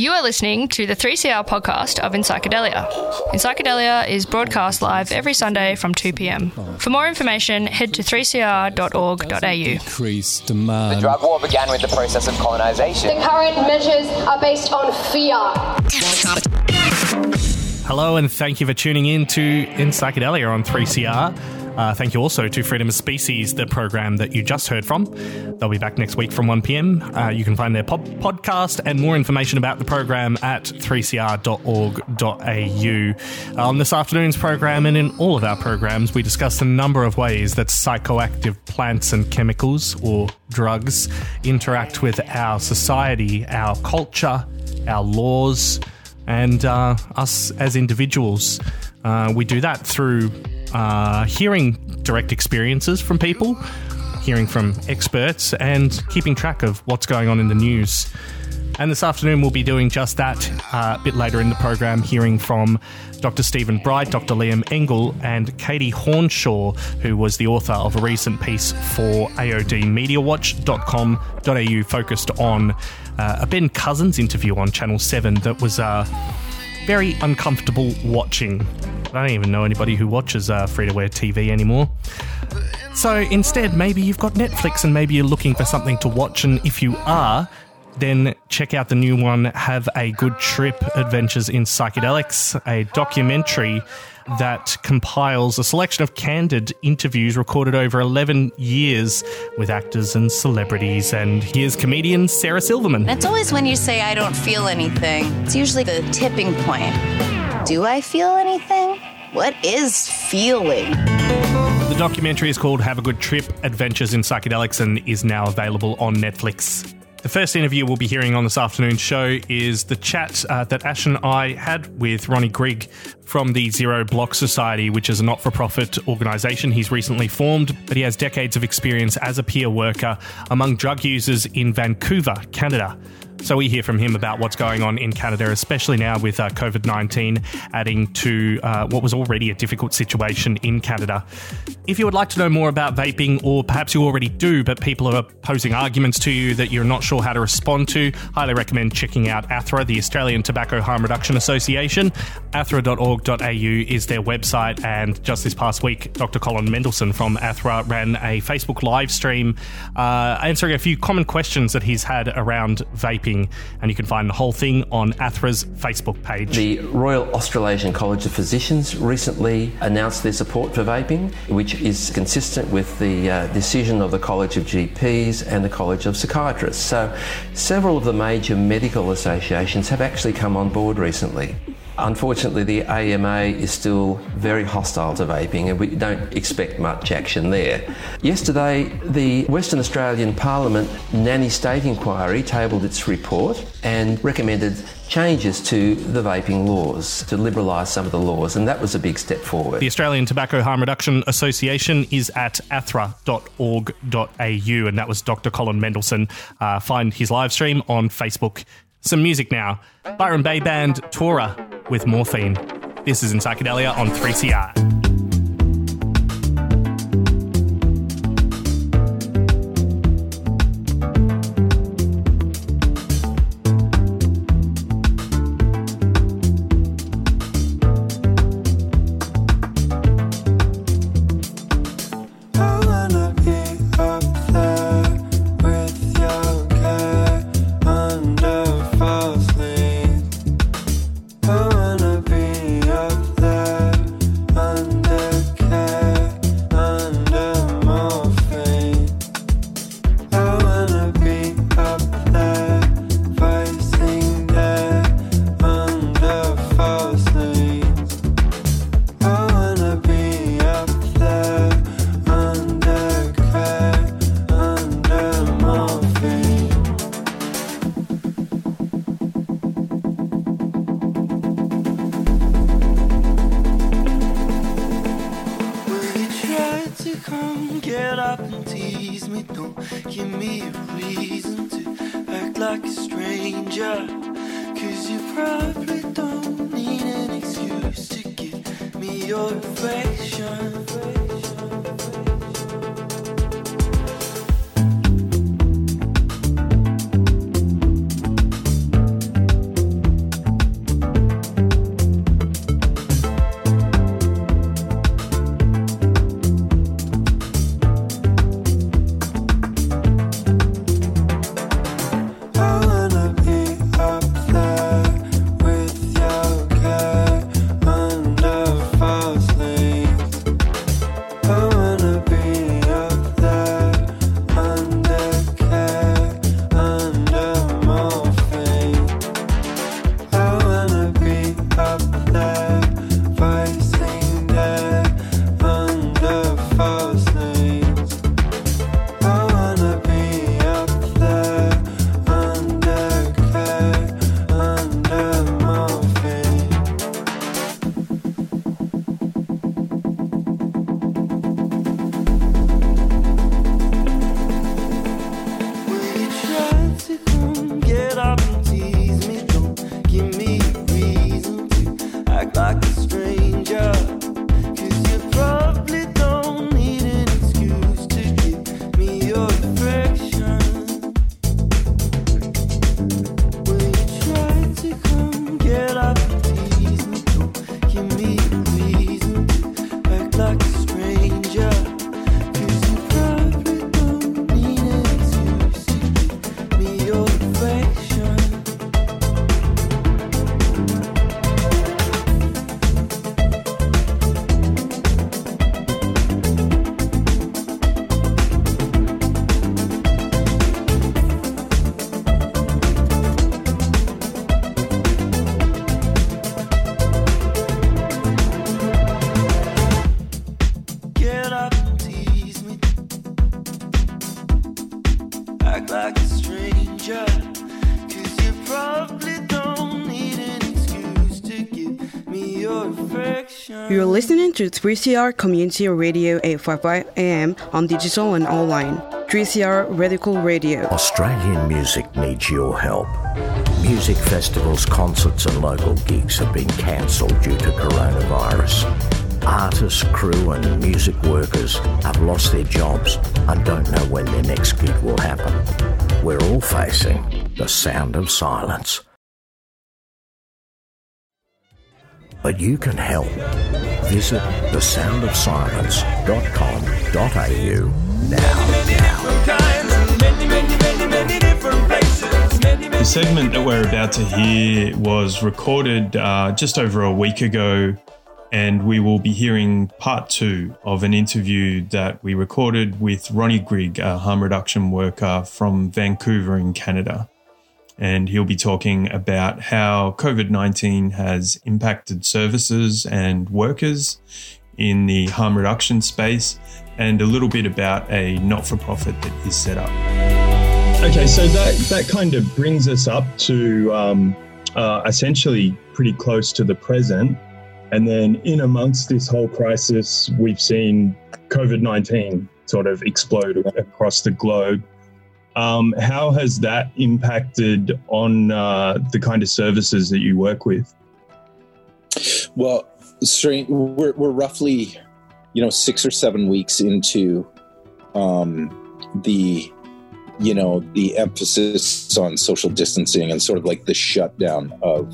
You are listening to the 3CR podcast of In Psychedelia. In Psychedelia is broadcast live every Sunday from 2 pm. For more information, head to 3cr.org.au. Increased demand. The drug war began with the process of colonization. The current measures are based on fear. Hello, and thank you for tuning in to In Psychedelia on 3CR. Uh, thank you also to Freedom of Species, the program that you just heard from. They'll be back next week from 1 pm. Uh, you can find their pod- podcast and more information about the program at 3cr.org.au. Uh, on this afternoon's program and in all of our programs, we discuss a number of ways that psychoactive plants and chemicals or drugs interact with our society, our culture, our laws, and uh, us as individuals. Uh, we do that through uh, hearing direct experiences from people, hearing from experts, and keeping track of what's going on in the news. And this afternoon, we'll be doing just that uh, a bit later in the program, hearing from Dr. Stephen Bright, Dr. Liam Engel, and Katie Hornshaw, who was the author of a recent piece for AODMediawatch.com.au focused on uh, a Ben Cousins interview on Channel 7 that was uh, very uncomfortable watching. I don't even know anybody who watches uh, free to wear TV anymore. So instead, maybe you've got Netflix and maybe you're looking for something to watch, and if you are, then check out the new one, Have a Good Trip Adventures in Psychedelics, a documentary that compiles a selection of candid interviews recorded over 11 years with actors and celebrities. And here's comedian Sarah Silverman. It's always when you say, I don't feel anything, it's usually the tipping point. Do I feel anything? What is feeling? The documentary is called Have a Good Trip Adventures in Psychedelics and is now available on Netflix. The first interview we'll be hearing on this afternoon's show is the chat uh, that Ash and I had with Ronnie Grigg from the Zero Block Society, which is a not for profit organisation he's recently formed, but he has decades of experience as a peer worker among drug users in Vancouver, Canada. So we hear from him about what's going on in Canada, especially now with uh, COVID 19 adding to uh, what was already a difficult situation in Canada. If you would like to know more about vaping, or perhaps you already do, but people are posing arguments to you that you're not sure how to respond to, highly recommend checking out ATHRA, the Australian Tobacco Harm Reduction Association. ATHRA.org.au is their website, and just this past week, Dr. Colin Mendelsohn from ATHRA ran a Facebook live stream uh, answering a few common questions that he's had around vaping, and you can find the whole thing on ATHRA's Facebook page. The Royal Australasian College of Physicians recently announced their support for vaping, which is consistent with the uh, decision of the College of GPs and the College of Psychiatrists. So, several of the major medical associations have actually come on board recently. Unfortunately, the AMA is still very hostile to vaping and we don't expect much action there. Yesterday, the Western Australian Parliament Nanny State Inquiry tabled its report and recommended changes to the vaping laws to liberalise some of the laws, and that was a big step forward. The Australian Tobacco Harm Reduction Association is at athra.org.au, and that was Dr. Colin Mendelsohn. Uh, find his live stream on Facebook. Some music now. Byron Bay Band, Tora with Morphine. This is in Psychedelia on 3CR. To 3CR Community Radio 855 AM on digital and online. 3CR Radical Radio. Australian music needs your help. Music festivals, concerts, and local gigs have been cancelled due to coronavirus. Artists, crew, and music workers have lost their jobs and don't know when their next gig will happen. We're all facing the sound of silence. But you can help. Visit thesoundofsilence.com.au now. The segment that we're about to hear was recorded uh, just over a week ago, and we will be hearing part two of an interview that we recorded with Ronnie Grigg, a harm reduction worker from Vancouver in Canada. And he'll be talking about how COVID 19 has impacted services and workers in the harm reduction space, and a little bit about a not for profit that he's set up. Okay, so that that kind of brings us up to um, uh, essentially pretty close to the present, and then in amongst this whole crisis, we've seen COVID nineteen sort of explode across the globe. Um, how has that impacted on uh, the kind of services that you work with? Well, we're, we're roughly, you know, six or seven weeks into um, the, you know, the emphasis on social distancing and sort of like the shutdown of,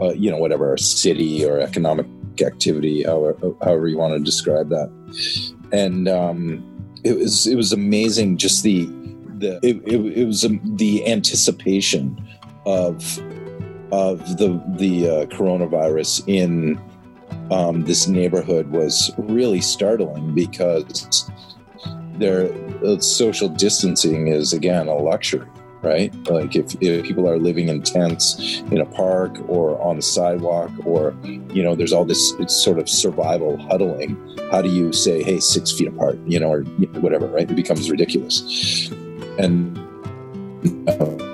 uh, you know, whatever city or economic activity, however, however you want to describe that. And um, it was it was amazing, just the the it, it, it was um, the anticipation of of the the uh, coronavirus in um, this neighborhood was really startling because their uh, social distancing is again a luxury right? Like if, if people are living in tents in a park or on the sidewalk or you know there's all this sort of survival huddling. How do you say hey six feet apart you know or whatever right? It becomes ridiculous and um,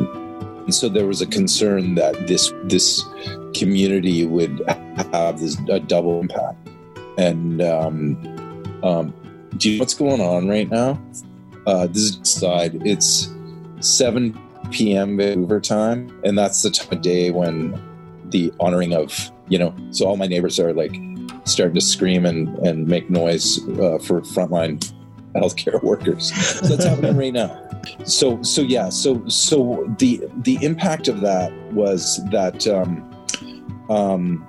and so there was a concern that this this community would have this a double impact. And um, um, do you know what's going on right now? Uh, this is side. It's 7 p.m. Vancouver time, and that's the time of day when the honoring of you know. So all my neighbors are like starting to scream and and make noise uh, for frontline healthcare workers. So that's happening right now so so yeah so so the the impact of that was that um, um,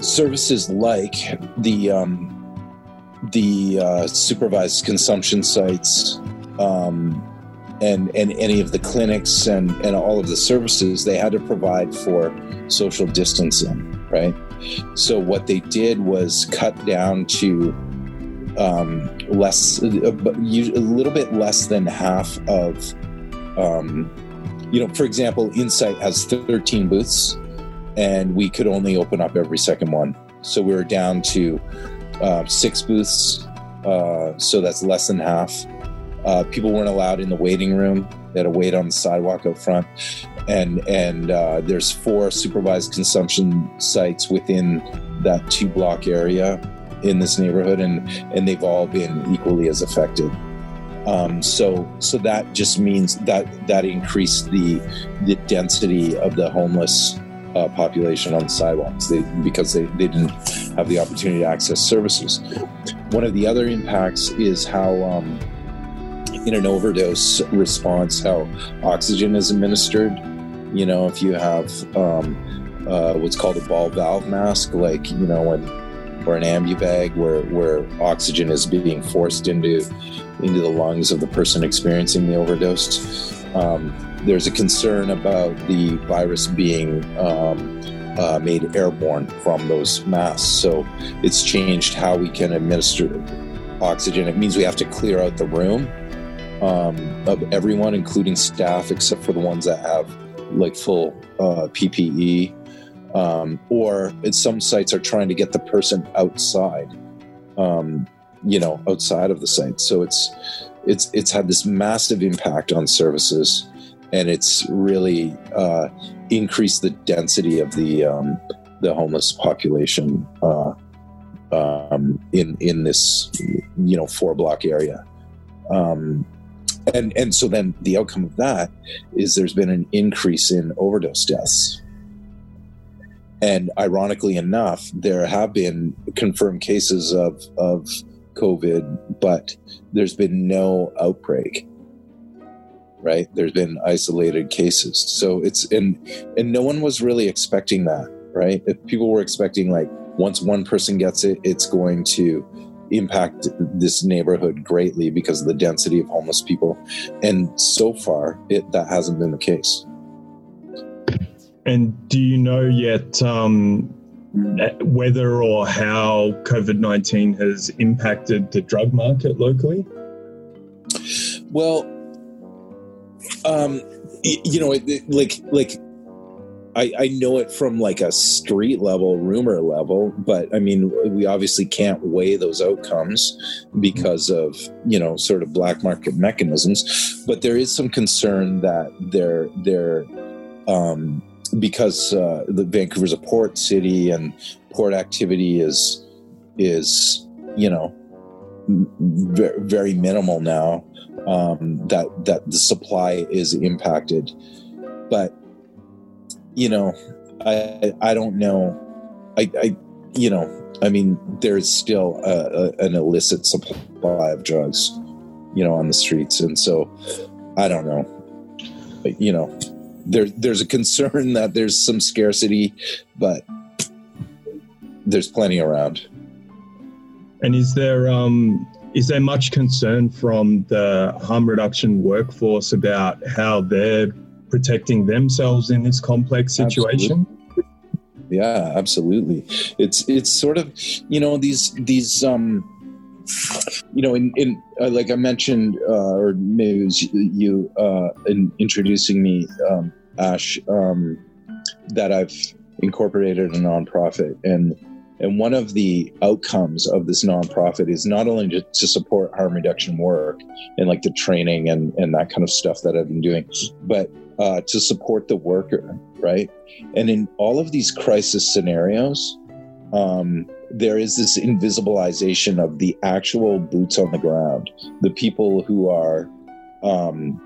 services like the um, the uh, supervised consumption sites um, and and any of the clinics and and all of the services they had to provide for social distancing right? So what they did was cut down to um, less, a, a little bit less than half of, um, you know, for example, Insite has 13 booths and we could only open up every second one. So we were down to uh, six booths. Uh, so that's less than half. Uh, people weren't allowed in the waiting room. They had to wait on the sidewalk out front. And, and uh, there's four supervised consumption sites within that two block area in this neighborhood, and and they've all been equally as affected. Um, so so that just means that that increased the the density of the homeless uh, population on the sidewalks they, because they, they didn't have the opportunity to access services. One of the other impacts is how, um, in an overdose response, how oxygen is administered. You know, if you have um, uh, what's called a bag valve mask, like, you know, when or an ambubag where, where oxygen is being forced into into the lungs of the person experiencing the overdose. Um, there's a concern about the virus being um, uh, made airborne from those masks. So it's changed how we can administer oxygen. It means we have to clear out the room um, of everyone, including staff, except for the ones that have like full uh, PPE. Um, or some sites are trying to get the person outside, um, you know, outside of the site. So it's it's it's had this massive impact on services and it's really uh, increased the density of the um, the homeless population uh, um, in in this you know four block area. Um, and and so then the outcome of that is there's been an increase in overdose deaths. And ironically enough, there have been confirmed cases of of COVID, but there's been no outbreak right? There's been isolated cases. So it's and and no one was really expecting that, right? If people were expecting like once one person gets it, it's going to impact this neighborhood greatly because of the density of homeless people. And so far, it that hasn't been the case. And do you know yet um, whether or how COVID 19 has impacted the drug market locally? Well, um, you know, like like I, I know it from like a street level, rumor level, but I mean, we obviously can't weigh those outcomes because of you know sort of black market mechanisms. But there is some concern that they're they're um, because uh, the Vancouver's a port city and port activity is is you know very, very minimal now um, that that the supply is impacted. But you know, I I don't know. I, I you know, I mean, there's still a, a, an illicit supply of drugs, you know, on the streets, and so I don't know. But, you know, there there's a concern that there's some scarcity, but there's plenty around. And is there um is there much concern from the harm reduction workforce about how they're protecting themselves in this complex situation? Absolutely. Yeah, absolutely. It's it's sort of you know these these um you know in in uh, like I mentioned uh, or maybe it was you uh, in introducing me um, Ash um, that I've incorporated a nonprofit and and one of the outcomes of this nonprofit is not only to, to, support harm reduction work and like the training and, and that kind of stuff that I've been doing, but uh, to support the worker, right? And in all of these crisis scenarios, um, there is this invisibilization of the actual boots on the ground, the people who are um,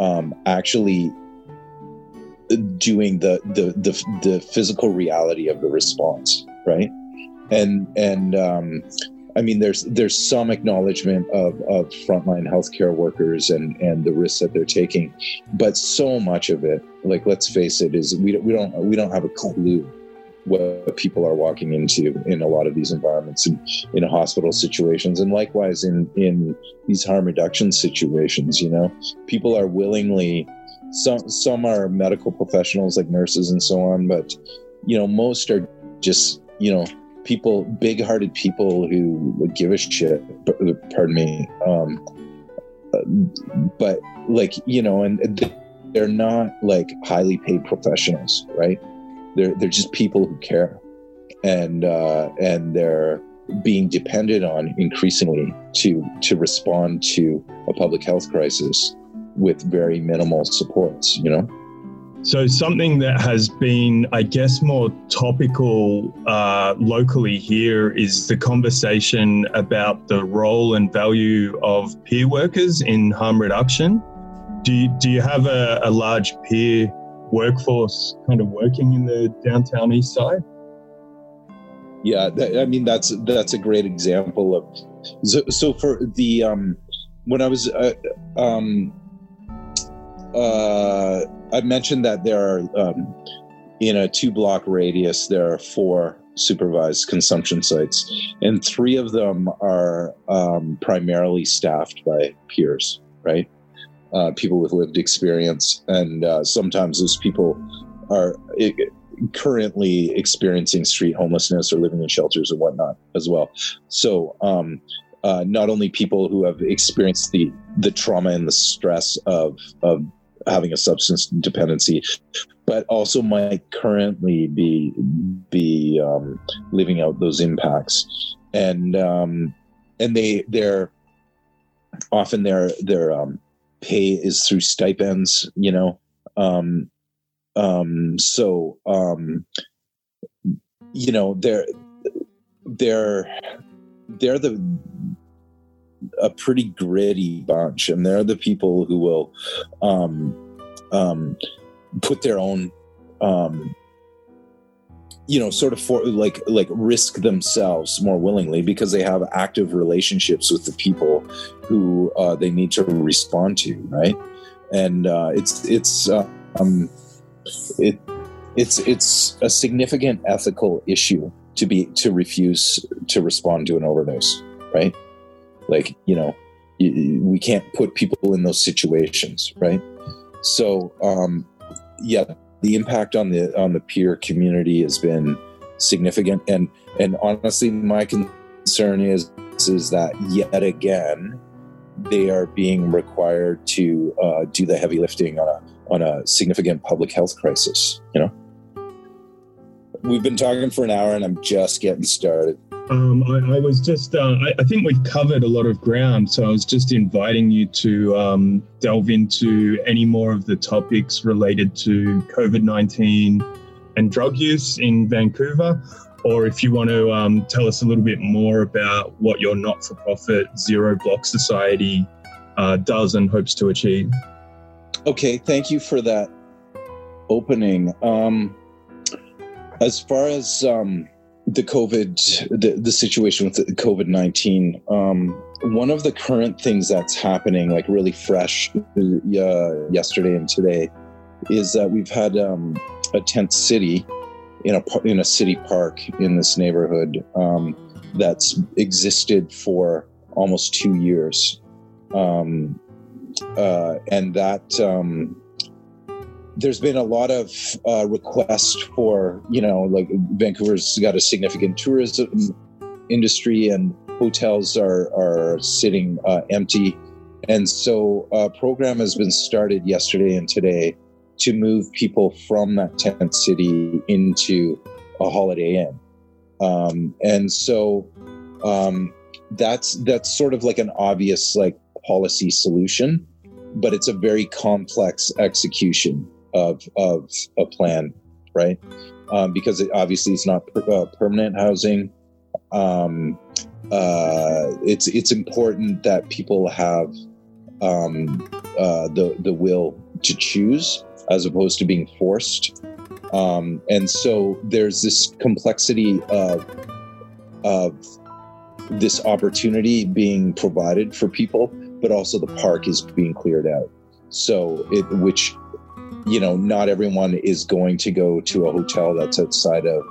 um, actually doing the, the the the physical reality of the response, right? and and um, I mean, there's there's some acknowledgement of, of frontline healthcare workers and and the risks that they're taking, but so much of it, like let's face it, is we we don't we don't have a clue what people are walking into in a lot of these environments and in hospital situations and likewise in in these harm reduction situations you know people are willingly some some are medical professionals like nurses and so on but you know most are just you know people, big-hearted people who give a shit. Pardon me. Um, but like you know, and they're not like highly paid professionals, right? They're they're just people who care, and uh, and they're being depended on increasingly to to respond to a public health crisis with very minimal supports. You know. So, something that has been, I guess, more topical uh, locally here is the conversation about the role and value of peer workers in harm reduction. Do you, do you have a, a large peer workforce kind of working in the downtown east side? Yeah, I mean that's that's a great example of. So, so for the um, when I was uh, um, uh, I mentioned that there are um, in a two block radius there are four supervised consumption sites, and three of them are um, primarily staffed by peers, right? Uh, people with lived experience, and uh, sometimes those people are currently experiencing street homelessness or living in shelters and whatnot as well. So, um, uh, not only people who have experienced the the trauma and the stress of of having a substance dependency, but also might currently be be um, living out those impacts, and um, and they they're often their their um, pay is through stipends, you know. Um, um, so um, you know they're they're they're the a pretty gritty bunch, and they're the people who will um, um, put their own, um, you know, sort of for like like risk themselves more willingly because they have active relationships with the people who uh, they need to respond to, right? And uh, it's it's uh, um, it it's it's a significant ethical issue to be to refuse to respond to an overdose, right? like you know we can't put people in those situations right so um yeah the impact on the on the peer community has been significant. And and honestly my concern is is that yet again they are being required to uh, do the heavy lifting on a on a significant public health crisis you know? We've been talking for an hour and i'm just getting started um, I, I, was just, uh, I, I, think we've covered a lot of ground. So I was just inviting you to um, delve into any more of the topics related to COVID 19 and drug use in Vancouver. Or if you want to um, tell us a little bit more about what your not for profit Zero Block Society uh, does and hopes to achieve. Okay, thank you for that opening. Um, as far as um, the COVID, the, the situation with COVID 19, um, one of the current things that's happening, like really fresh uh, yesterday and today, is that we've had um, a tent city in a, in a city park in this neighborhood um, that's existed for almost two years. Um, uh, and that um, there's been a lot of uh, requests for you know like Vancouver's got a significant tourism industry and hotels are are sitting uh, empty, and so a program has been started yesterday and today to move people from that tent city into a Holiday Inn, um, and so um, that's that's sort of like an obvious like policy solution but it's a very complex execution of of a plan, right? Um, because it, obviously it's not per, uh, permanent housing. Um, uh, it's it's important that people have um, uh, the the will to choose as opposed to being forced. Um, and so there's this complexity of of this opportunity being provided for people, but also the park is being cleared out. So it which you know, not everyone is going to go to a hotel that's outside of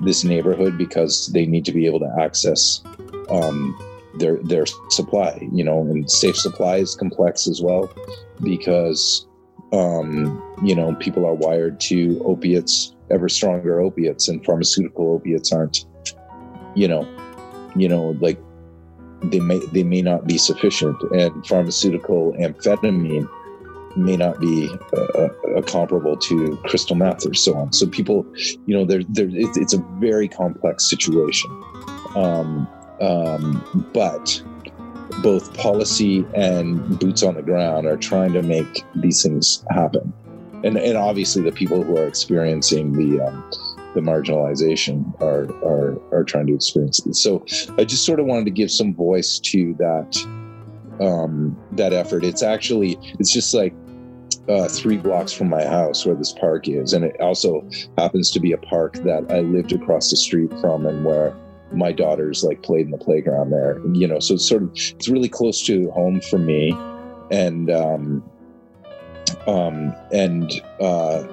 this neighborhood because they need to be able to access um, their their supply. You know, and safe supply is complex as well because um, you know people are wired to opiates, ever stronger opiates, and pharmaceutical opiates aren't. You know, you know, like they may they may not be sufficient, and pharmaceutical amphetamine may not be uh, uh, comparable to crystal meth or so on. So people, you know, they're, it's a very complex situation. Um, um, but both policy and boots on the ground are trying to make these things happen. And, and obviously the people who are experiencing the, um, the marginalization are, are, are trying to experience it. So I just sort of wanted to give some voice to that, um, that effort. It's actually, it's just like uh, three blocks from my house where this park is, and it also happens to be a park that I lived across the street from, and where my daughters like played in the playground there. You know, so it's sort of it's really close to home for me, and um, um, and uh,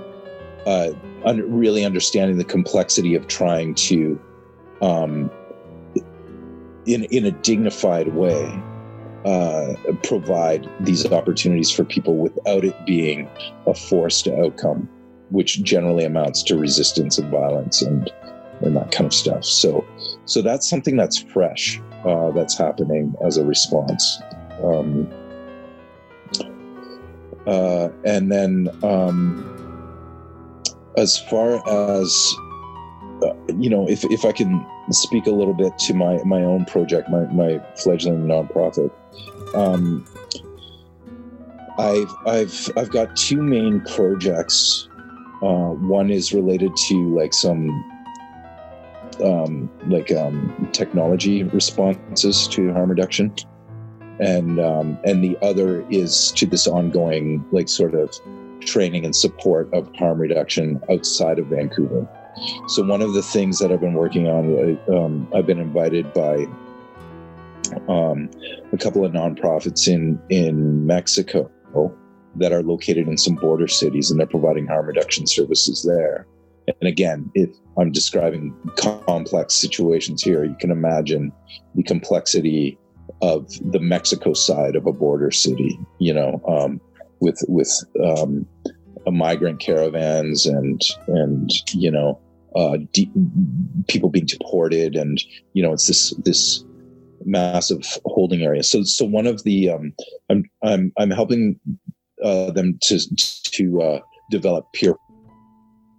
uh, un- really understanding the complexity of trying to, um, in in a dignified way, uh, provide these opportunities for people without it being a forced outcome, which generally amounts to resistance and violence and and that kind of stuff. So, so that's something that's fresh uh, that's happening as a response. Um, uh, and then, um, as far as uh, you know, if if I can speak a little bit to my my own project, my my fledgling nonprofit. Um, I've I've I've got two main projects. Uh, one is related to like some um, like um, technology responses to harm reduction, and um, and the other is to this ongoing like sort of training and support of harm reduction outside of Vancouver. So one of the things that I've been working on, um, I've been invited by um, a couple of nonprofits in in Mexico that are located in some border cities, and they're providing harm reduction services there. And again, if I'm describing complex situations here, you can imagine the complexity of the Mexico side of a border city. You know, um, with with um, migrant caravans and and you know uh, de- people being deported, and you know it's this this massive holding area. So so one of the um, I'm I'm I'm helping uh, them to to uh, develop peer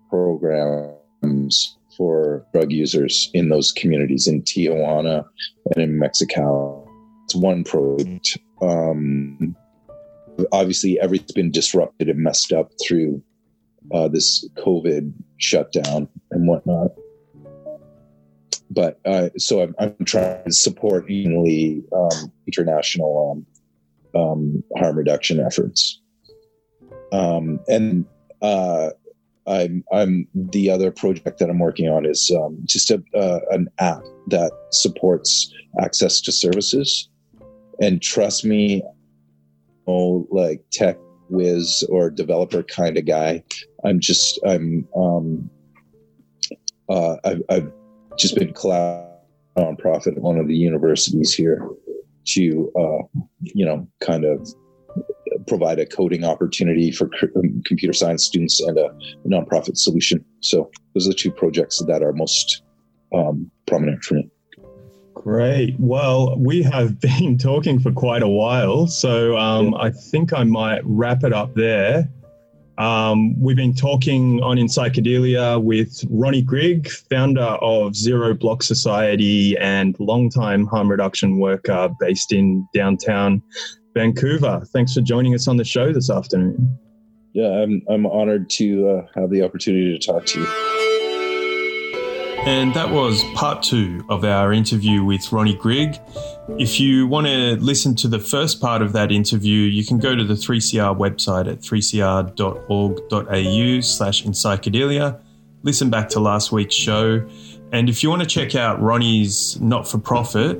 programs for drug users in those communities in Tijuana and in Mexico. It's one project. Um, obviously, everything's been disrupted and messed up through uh, this COVID shutdown and whatnot. But uh, so I'm, I'm, trying to support the um, international um, um, harm reduction efforts. Um, and uh, I'm, I'm the other project that I'm working on is um, just a, uh, an app that supports access to services. And trust me, oh, like tech whiz or developer kind of guy. I'm just I'm um, uh, I've, I've just been cloud nonprofit at one of the universities here to uh, you know kind of provide a coding opportunity for um, computer science students and a nonprofit solution. So those are the two projects that are most um, prominent for me. Great. Well, we have been talking for quite a while, so um, I think I might wrap it up there. Um, we've been talking on In Psychedelia with Ronnie Grigg, founder of Zero Block Society and longtime harm reduction worker based in downtown Vancouver. Thanks for joining us on the show this afternoon. Yeah, I'm, I'm honored to uh, have the opportunity to talk to you. And that was part two of our interview with Ronnie Grigg. If you want to listen to the first part of that interview, you can go to the 3CR website at 3cr.org.au slash psychedelia. Listen back to last week's show. And if you want to check out Ronnie's not for profit,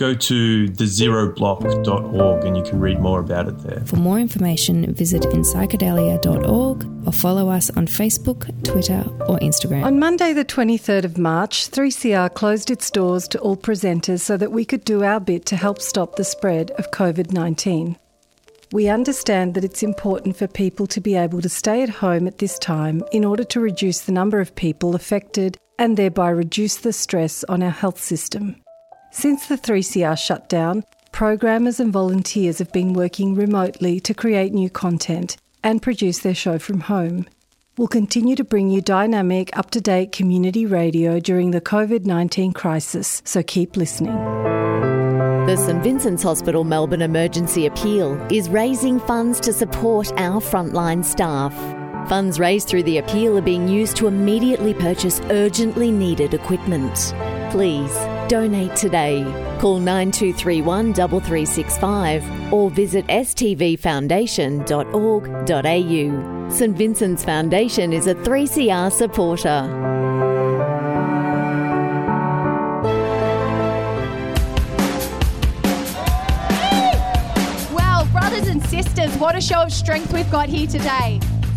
go to thezeroblock.org and you can read more about it there. For more information, visit inpsychedelia.org or follow us on Facebook, Twitter, or Instagram. On Monday, the 23rd of March, 3CR closed its doors to all presenters so that we could do our bit to help stop the spread of COVID 19. We understand that it's important for people to be able to stay at home at this time in order to reduce the number of people affected and thereby reduce the stress on our health system. Since the 3CR shutdown, programmers and volunteers have been working remotely to create new content and produce their show from home. We'll continue to bring you dynamic, up to date community radio during the COVID 19 crisis, so keep listening. The St Vincent's Hospital Melbourne Emergency Appeal is raising funds to support our frontline staff. Funds raised through the appeal are being used to immediately purchase urgently needed equipment. Please Donate today. Call 9231 3365 or visit stvfoundation.org.au. St Vincent's Foundation is a 3CR supporter. Well, brothers and sisters, what a show of strength we've got here today.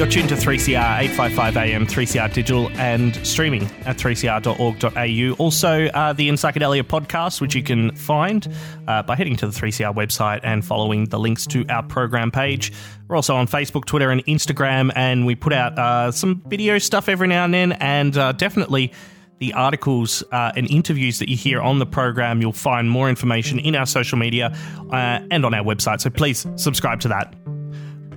You're tuned to 3CR 855 AM, 3CR digital, and streaming at 3cr.org.au. Also, uh, the In Psychedelia podcast, which you can find uh, by heading to the 3CR website and following the links to our program page. We're also on Facebook, Twitter, and Instagram, and we put out uh, some video stuff every now and then, and uh, definitely the articles uh, and interviews that you hear on the program. You'll find more information in our social media uh, and on our website. So please subscribe to that.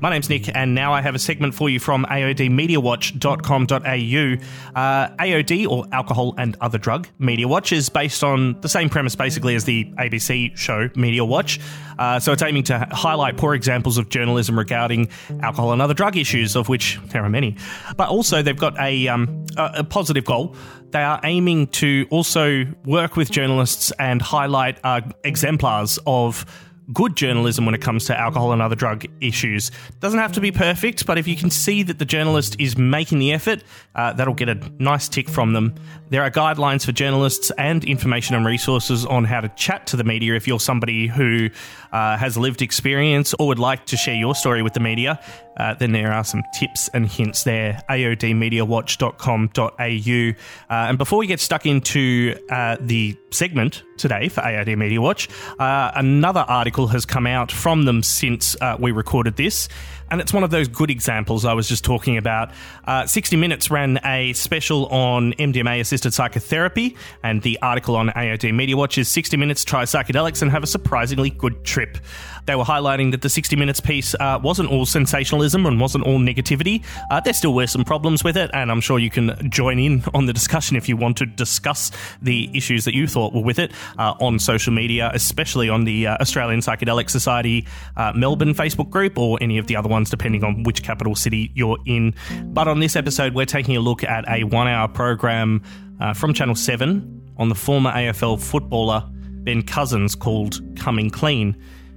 My name's Nick, and now I have a segment for you from AODmediawatch.com.au. Uh, AOD, or Alcohol and Other Drug Media Watch, is based on the same premise basically as the ABC show Media Watch. Uh, so it's aiming to highlight poor examples of journalism regarding alcohol and other drug issues, of which there are many. But also, they've got a, um, a, a positive goal. They are aiming to also work with journalists and highlight uh, exemplars of good journalism when it comes to alcohol and other drug issues. Doesn't have to be perfect, but if you can see that the journalist is making the effort, uh, that'll get a nice tick from them. There are guidelines for journalists and information and resources on how to chat to the media if you're somebody who uh, has lived experience or would like to share your story with the media. Uh, then there are some tips and hints there. AODmediawatch.com.au. Uh, and before we get stuck into uh, the segment today for AOD Media Watch, uh, another article has come out from them since uh, we recorded this. And it's one of those good examples I was just talking about. Uh, 60 Minutes ran a special on MDMA assisted psychotherapy, and the article on AOD Media Watch is 60 Minutes Try Psychedelics and Have a Surprisingly Good Trip. They were highlighting that the 60 Minutes piece uh, wasn't all sensationalism and wasn't all negativity. Uh, there still were some problems with it, and I'm sure you can join in on the discussion if you want to discuss the issues that you thought were with it uh, on social media, especially on the uh, Australian Psychedelic Society uh, Melbourne Facebook group or any of the other ones, depending on which capital city you're in. But on this episode, we're taking a look at a one hour program uh, from Channel 7 on the former AFL footballer Ben Cousins called Coming Clean.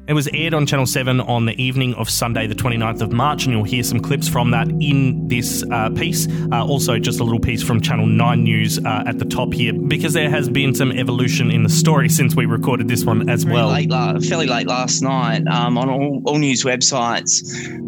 It was aired on Channel 7 on the evening of Sunday, the 29th of March, and you'll hear some clips from that in this uh, piece. Uh, also, just a little piece from Channel 9 News uh, at the top here, because there has been some evolution in the story since we recorded this one as well. Late, fairly late last night um, on all, all, news websites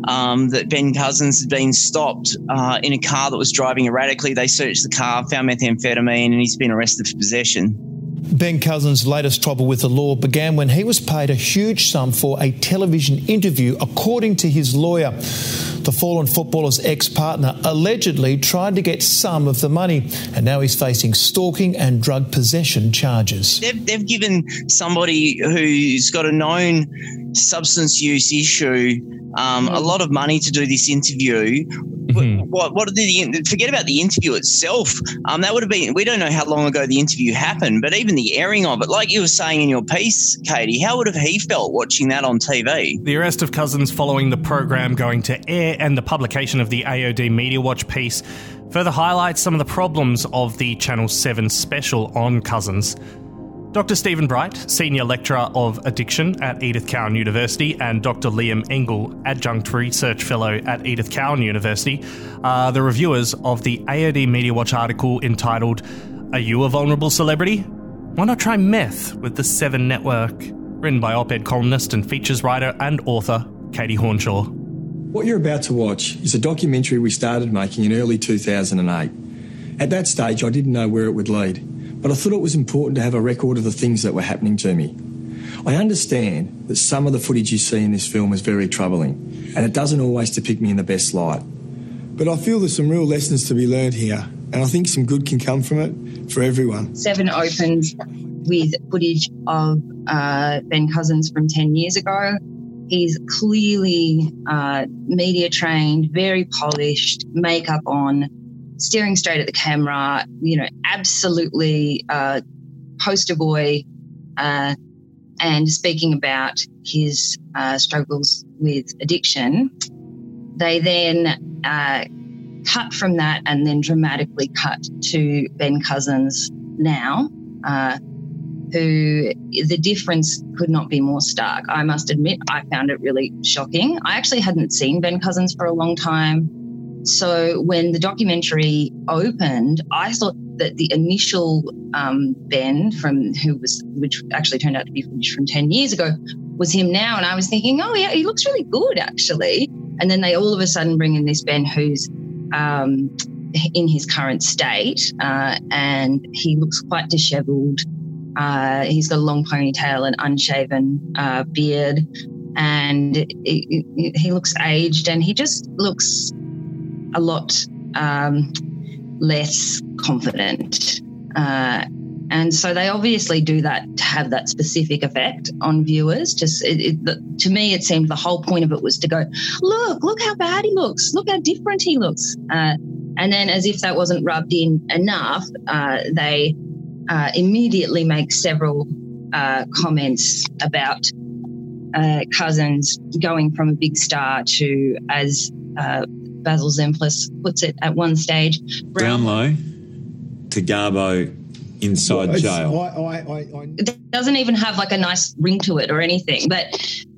um, that Ben Cousins had been stopped uh, in a car that was driving erratically. They searched the car, found methamphetamine, and he's been arrested for possession. Ben Cousins' latest trouble with the law began when he was paid a huge sum for a television interview, according to his lawyer. The fallen footballer's ex partner allegedly tried to get some of the money, and now he's facing stalking and drug possession charges. They've, they've given somebody who's got a known substance use issue um, a lot of money to do this interview. Mm-hmm. What, what did the forget about the interview itself? Um, that would have been we don't know how long ago the interview happened, but even the airing of it, like you were saying in your piece, Katie, how would have he felt watching that on TV? The arrest of Cousins following the program going to air and the publication of the AOD Media Watch piece further highlights some of the problems of the Channel 7 special on Cousins. Dr. Stephen Bright, Senior Lecturer of Addiction at Edith Cowan University, and Dr. Liam Engel, Adjunct Research Fellow at Edith Cowan University, are the reviewers of the AOD Media Watch article entitled Are You a Vulnerable Celebrity? Why not try meth with the Seven Network? Written by op ed columnist and features writer and author Katie Hornshaw. What you're about to watch is a documentary we started making in early 2008. At that stage, I didn't know where it would lead, but I thought it was important to have a record of the things that were happening to me. I understand that some of the footage you see in this film is very troubling, and it doesn't always depict me in the best light. But I feel there's some real lessons to be learned here, and I think some good can come from it for everyone. Seven opens with footage of uh, Ben Cousins from 10 years ago. He's clearly uh, media trained, very polished, makeup on, staring straight at the camera, you know, absolutely uh, poster boy, uh, and speaking about his uh, struggles with addiction. They then uh, cut from that and then dramatically cut to Ben Cousins now, uh, who the difference could not be more stark. I must admit, I found it really shocking. I actually hadn't seen Ben Cousins for a long time. So when the documentary opened, I thought that the initial um, Ben from who was, which actually turned out to be from 10 years ago, was him now. And I was thinking, oh, yeah, he looks really good, actually. And then they all of a sudden bring in this Ben who's um, in his current state uh, and he looks quite disheveled. Uh, he's got a long ponytail and unshaven uh, beard, and he, he looks aged, and he just looks a lot um, less confident. Uh, and so they obviously do that to have that specific effect on viewers. Just it, it, to me, it seemed the whole point of it was to go, look, look how bad he looks, look how different he looks. Uh, and then, as if that wasn't rubbed in enough, uh, they uh, immediately make several uh, comments about uh, Cousins going from a big star to, as uh, Basil Zempilas puts it at one stage, Brownlow to Garbo inside Well, jail. I, it doesn't even have like a nice ring to it or anything. But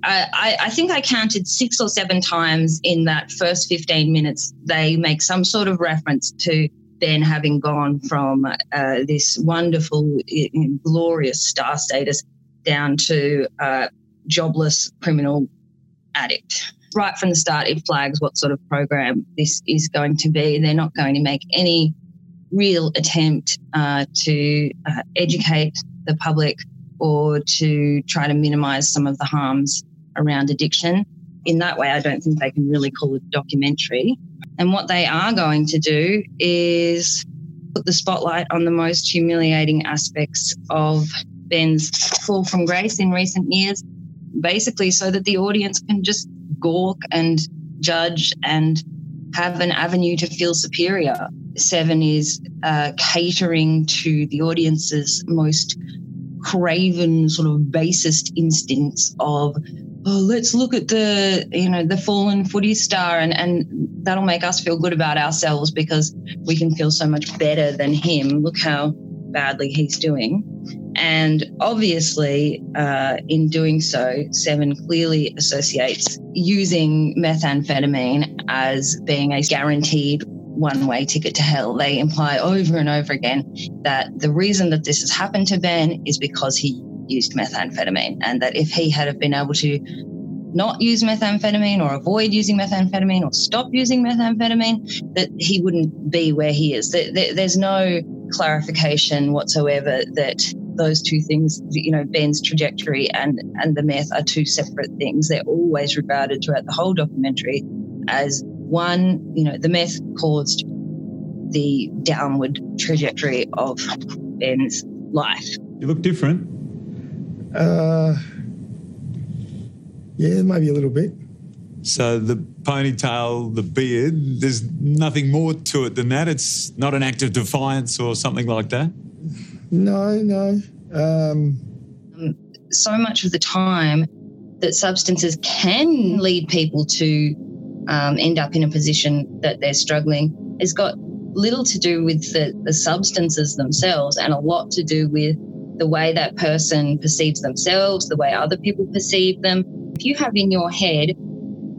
uh, I, I think I counted six or seven times in that first 15 minutes, they make some sort of reference to Ben having gone from uh, this wonderful, i- i- glorious star status down to uh, jobless criminal addict. Right from the start, it flags what sort of program this is going to be. They're not going to make any real attempt uh, to uh, educate the public or to try to minimize some of the harms around addiction. In that way, I don't think they can really call it a documentary. And what they are going to do is put the spotlight on the most humiliating aspects of Ben's fall from grace in recent years, basically, so that the audience can just gawk and judge and have an avenue to feel superior. Seven is uh, catering to the audience's most craven, sort of basest instincts of, oh, let's look at the, you know, the fallen footy star and, and that'll make us feel good about ourselves because we can feel so much better than him. Look how badly he's doing. And obviously, uh, in doing so, Seven clearly associates using methamphetamine as being a guaranteed one way ticket to hell. They imply over and over again that the reason that this has happened to Ben is because he used methamphetamine, and that if he had been able to not use methamphetamine or avoid using methamphetamine or stop using methamphetamine, that he wouldn't be where he is. There- there- There's no clarification whatsoever that those two things, you know, Ben's trajectory and, and the meth are two separate things. They're always regarded throughout the whole documentary as one, you know, the meth caused the downward trajectory of Ben's life. You look different. Uh, yeah, maybe a little bit. So the ponytail, the beard, there's nothing more to it than that. It's not an act of defiance or something like that. No, no. Um, so much of the time that substances can lead people to um, end up in a position that they're struggling has got little to do with the, the substances themselves and a lot to do with the way that person perceives themselves, the way other people perceive them. If you have in your head,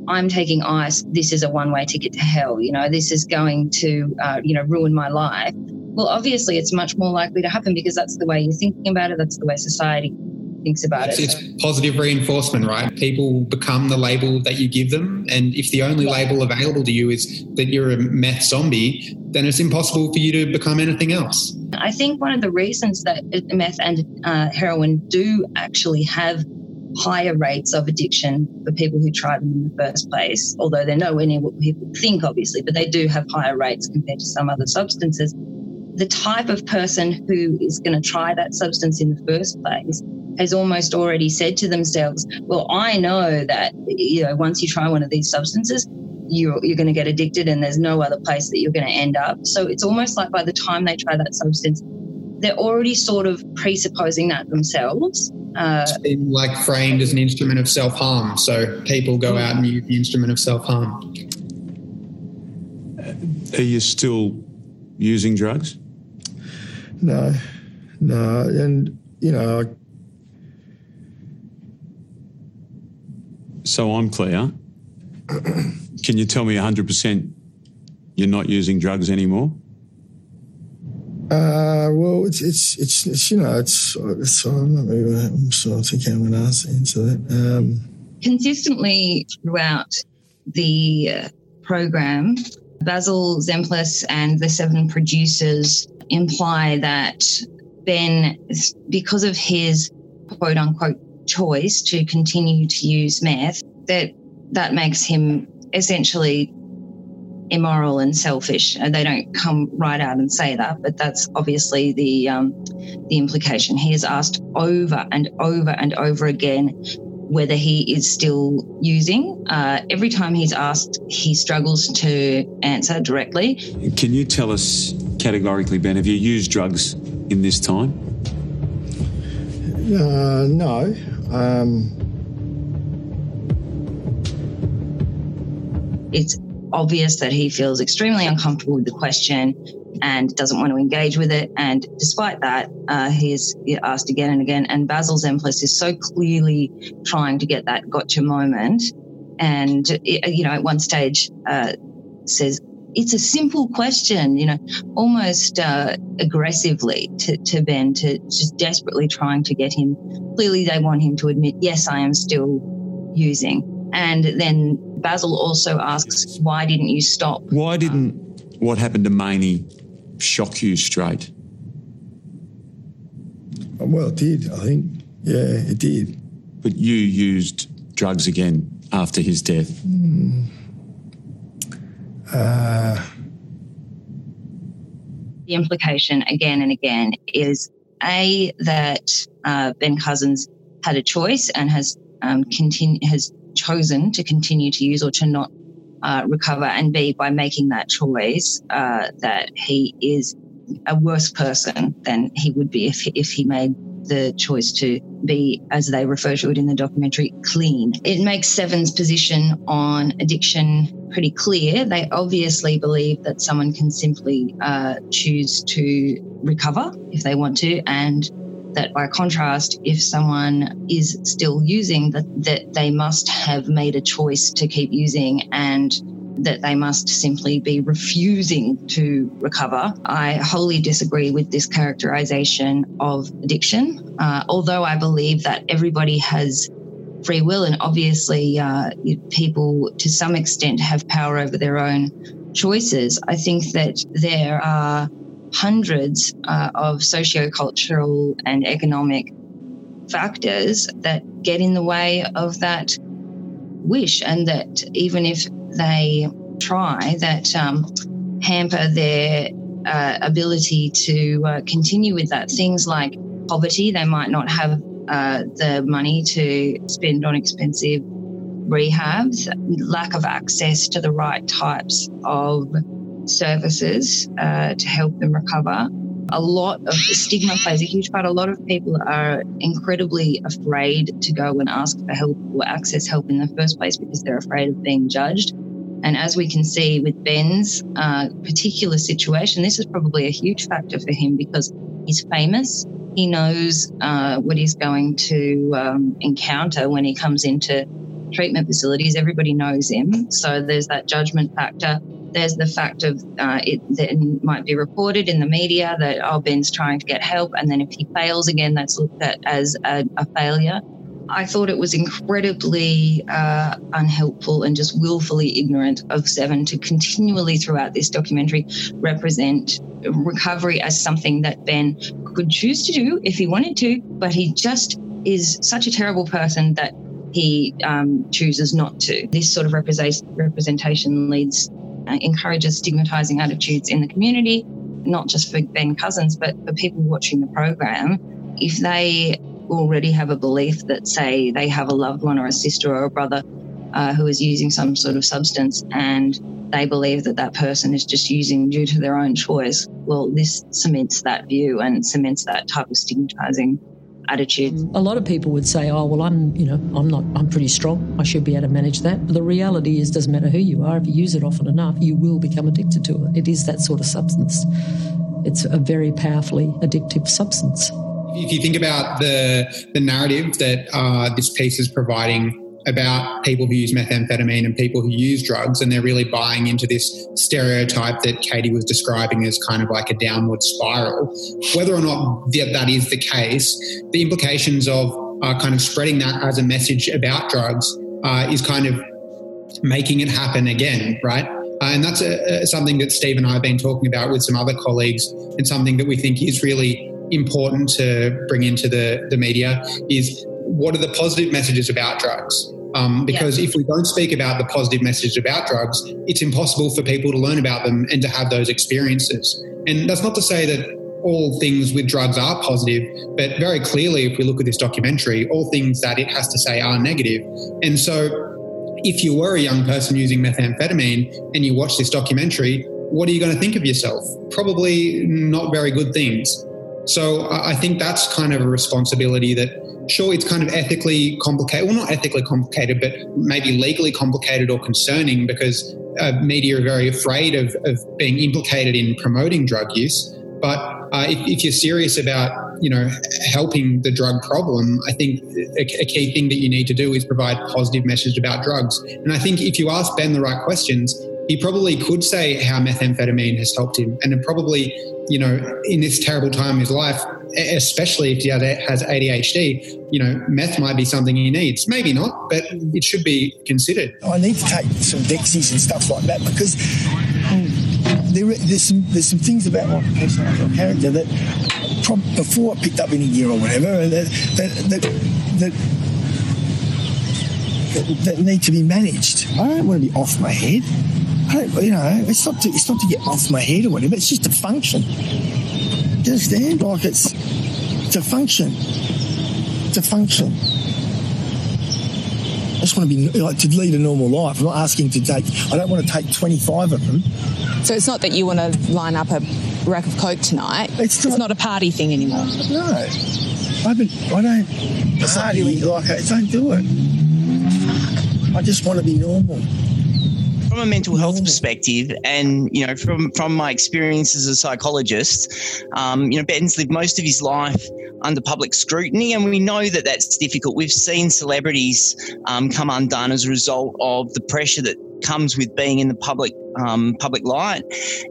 I'm taking ice, this is a one way ticket to hell, you know, this is going to, uh, you know, ruin my life. Well, obviously, it's much more likely to happen because that's the way you're thinking about it, that's the way society thinks about it's, it. It's positive reinforcement, right? People become the label that you give them. And if the only label available to you is that you're a meth zombie, then it's impossible for you to become anything else. I think one of the reasons that meth and uh, heroin do actually have higher rates of addiction for people who try them in the first place, although they're nowhere near what people think, obviously, but they do have higher rates compared to some other substances. The type of person who is going to try that substance in the first place has almost already said to themselves, Well, I know that, you know, once you try one of these substances, you're, you're going to get addicted and there's no other place that you're going to end up. So it's almost like by the time they try that substance, they're already sort of presupposing that themselves. Uh, it's been like framed as an instrument of self harm. So people go out and use the instrument of self harm. Are you still using drugs? No, no. And, you know, so I'm clear. Can you tell me 100% you're not using drugs anymore? Uh, well, it's, it's, it's, it's, you know, it's, it's I'm not really, I'm sort of thinking I'm going to answer that. Um, Consistently throughout the uh, program, Basil Zempilas and the seven producers imply that Ben, because of his quote unquote choice to continue to use meth, that that makes him essentially immoral and selfish. And they don't come right out and say that, but that's obviously the um, the implication. He has asked over and over and over again whether he is still using. Uh, every time he's asked, he struggles to answer directly. Can you tell us categorically, Ben, have you used drugs in this time? Uh, no. Um... It's obvious that he feels extremely uncomfortable with the question and doesn't want to engage with it. And despite that, uh, he is asked again and again. And Basil Zempilas is so clearly trying to get that gotcha moment. And, you know, at one stage uh, says, it's a simple question, you know, almost uh, aggressively to, to Ben, to just desperately trying to get him. Clearly, they want him to admit, yes, I am still using. And then Basil also asks, why didn't you stop? Why didn't what happened to Maney shock you straight? Well, it did, I think. Yeah, it did. But you used drugs again after his death? Mm. Uh, the implication again and again is A, that uh, Ben Cousins had a choice and has um, continu- has chosen to continue to use or to not uh, recover, and B, by making that choice, uh, that he is a worse person than he would be if, if he made the choice to be, as they refer to it in the documentary, clean. It makes Seven's position on addiction pretty clear. They obviously believe that someone can simply uh, choose to recover if they want to, and that by contrast, if someone is still using, that, that they must have made a choice to keep using and that they must simply be refusing to recover. I wholly disagree with this characterization of addiction, uh, although I believe that everybody has free will and obviously uh, people to some extent have power over their own choices. I think that there are hundreds uh, of sociocultural and economic factors that get in the way of that wish, and that even if they try, that um, hamper their uh, ability to uh, continue with that. Things like poverty, they might not have uh, the money to spend on expensive rehabs, lack of access to the right types of services uh, to help them recover. A lot of stigma plays a huge part. A lot of people are incredibly afraid to go and ask for help or access help in the first place because they're afraid of being judged. And as we can see with Ben's uh, particular situation, this is probably a huge factor for him because he's famous. He knows uh, what he's going to um, encounter when he comes into treatment facilities. Everybody knows him. So there's that judgment factor. There's the fact of uh, it then might be reported in the media that oh Ben's trying to get help, and then if he fails again, that's looked at as a, a failure. I thought it was incredibly uh, unhelpful and just willfully ignorant of Seven to continually throughout this documentary represent recovery as something that Ben could choose to do if he wanted to, but he just is such a terrible person that he um, chooses not to. This sort of representation leads, encourages stigmatizing attitudes in the community, not just for Ben Cousins, but for people watching the program. If they already have a belief that, say, they have a loved one or a sister or a brother uh, who is using some sort of substance and they believe that that person is just using due to their own choice, well, this cements that view and cements that type of stigmatizing attitude. A lot of people would say, "Oh, well, I'm, you know, I'm not, I'm pretty strong. I should be able to manage that." But the reality is, doesn't matter who you are. If you use it often enough, you will become addicted to it. It is that sort of substance. It's a very powerfully addictive substance. If you think about the the narrative that uh, this piece is providing about people who use methamphetamine and people who use drugs, and they're really buying into this stereotype that Katie was describing as kind of like a downward spiral. Whether or not that, is the case, the implications of uh, kind of spreading that as a message about drugs uh, is kind of making it happen again, right? Uh, and that's a, a, something that Steve and I have been talking about with some other colleagues, and something that we think is really important to bring into the, the media is what are the positive messages about drugs? Um, because yeah. if we don't speak about the positive message about drugs, it's impossible for people to learn about them and to have those experiences. And that's not to say that all things with drugs are positive, but very clearly, if we look at this documentary, all things that it has to say are negative. And so, if you were a young person using methamphetamine and you watch this documentary, what are you going to think of yourself? Probably not very good things. So I think that's kind of a responsibility that sure it's kind of ethically complicated well not ethically complicated but maybe legally complicated or concerning because uh, media are very afraid of, of being implicated in promoting drug use. But uh, if, if, you're serious about you know helping the drug problem i think a, a, key thing that you need to do is provide positive message about drugs. And i think if you ask ben the right questions he probably could say how methamphetamine has helped him and probably you know in this terrible time in his life especially if he has ADHD, you know, meth might be something he needs. Maybe not, but it should be considered. I need to take some Dexies and stuff like that because mm, there, there's some there's some things about my personality character that before I picked up any gear or whatever that that, that, that that, need to be managed. I don't want to be off my head. I you know, it's not to, it's not to get off my head or whatever. It's just to function. Do you understand? Like it's to function. To function. I just want to be like to lead a normal life. I'm not asking to take. I don't want to take 25 of them. So it's not that you want to line up a rack of coke tonight. It's not, it's not a party thing anymore. No, I haven't. I don't party like I don't do it. I just want to be normal from a mental health perspective, and you know, from from my experience as a psychologist, um, you know, Ben's lived most of his life under public scrutiny, and we know that that's difficult. We've seen celebrities um, come undone as a result of the pressure that comes with being in the public um, public light,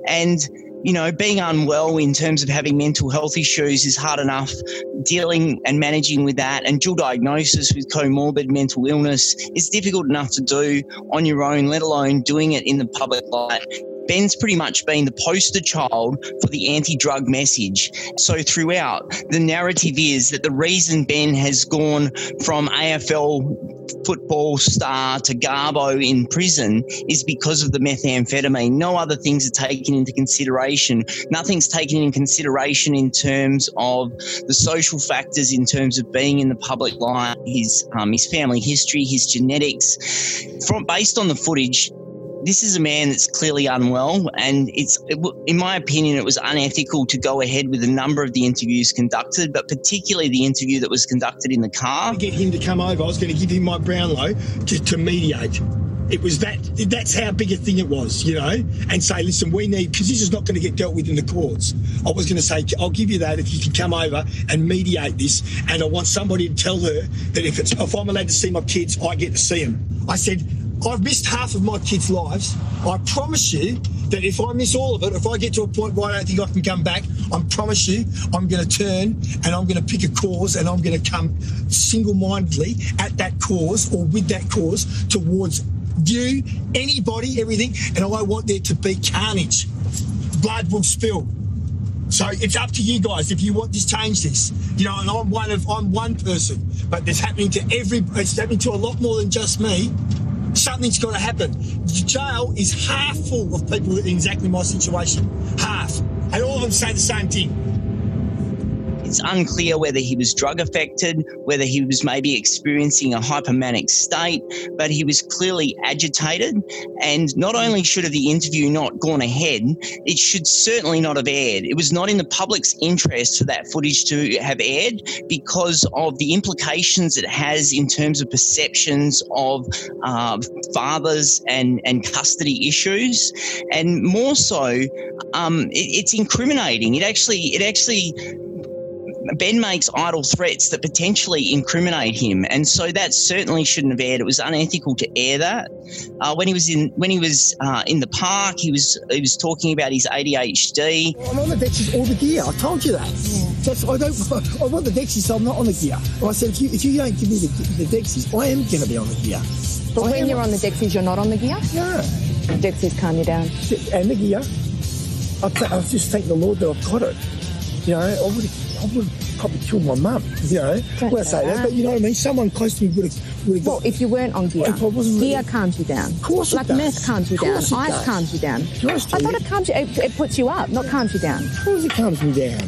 and you know, being unwell in terms of having mental health issues is hard enough. Dealing and managing with that and dual diagnosis with comorbid mental illness is difficult enough to do on your own, let alone doing it in the public light. Ben's pretty much been the poster child for the anti drug message. So, throughout, the narrative is that the reason Ben has gone from AFL football star to Garbo in prison is because of the methamphetamine. No other things are taken into consideration. Nothing's taken in consideration in terms of the social factors, in terms of being in the public light, his um, his family history, his genetics. From based on the footage, this is a man that's clearly unwell, and it's, it, in my opinion, it was unethical to go ahead with a number of the interviews conducted, but particularly the interview that was conducted in the car. Get him to come over, I was going to give him my Brownlow to, to mediate. It was that. That's how big a thing it was, you know. And say, listen, we need because this is not going to get dealt with in the courts. I was going to say, I'll give you that if you can come over and mediate this. And I want somebody to tell her that if it's if I'm allowed to see my kids, I get to see them. I said, I've missed half of my kids' lives. I promise you that if I miss all of it, if I get to a point where I don't think I can come back, I promise you I'm going to turn and I'm going to pick a cause and I'm going to come single mindedly at that cause or with that cause towards you, anybody, everything. And I want there to be carnage. Blood will spill. So it's up to you guys if you want to change this. You know, and I'm one of I'm one person, but it's happening to every it's happening to a lot more than just me. Something's got to happen. Jail is half full of people in exactly my situation. Half. And all of them say the same thing. It's unclear whether he was drug affected, whether he was maybe experiencing a hypomanic state, but he was clearly agitated. And not only should have the interview not gone ahead, it should certainly not have aired. It was not in the public's interest for that footage to have aired because of the implications it has in terms of perceptions of uh, fathers and, and custody issues. And more so, um, it, it's incriminating. It actually, it actually Ben makes idle threats that potentially incriminate him, and so that certainly shouldn't have aired. It was unethical to air that. Uh, when he was in when he was uh, in the park, he was he was talking about his ADHD. I'm on the Dexies all the gear. I told you that. That's, I don't. I want the Dexies, so I'm not on the gear. I said if you if you don't give me the, the Dexies, I am going to be on the gear. But I when am- you're on the Dexies, you're not on the gear? Yeah. Dexies calm you down. and the gear. I, th- I just thank the Lord that I've got it. You know, I would have, I would probably killed my mum. You know, Don't when I say that, that. but you know what I mean. Someone close to me would have. Would have Well, if you weren't on gear, If I wasn't gear really- calms you down. Of course it like does. meth calms you down. Ice does. calms you down. I thought it calms you. It, it puts you up, not calms you down. Of course, it calms me down.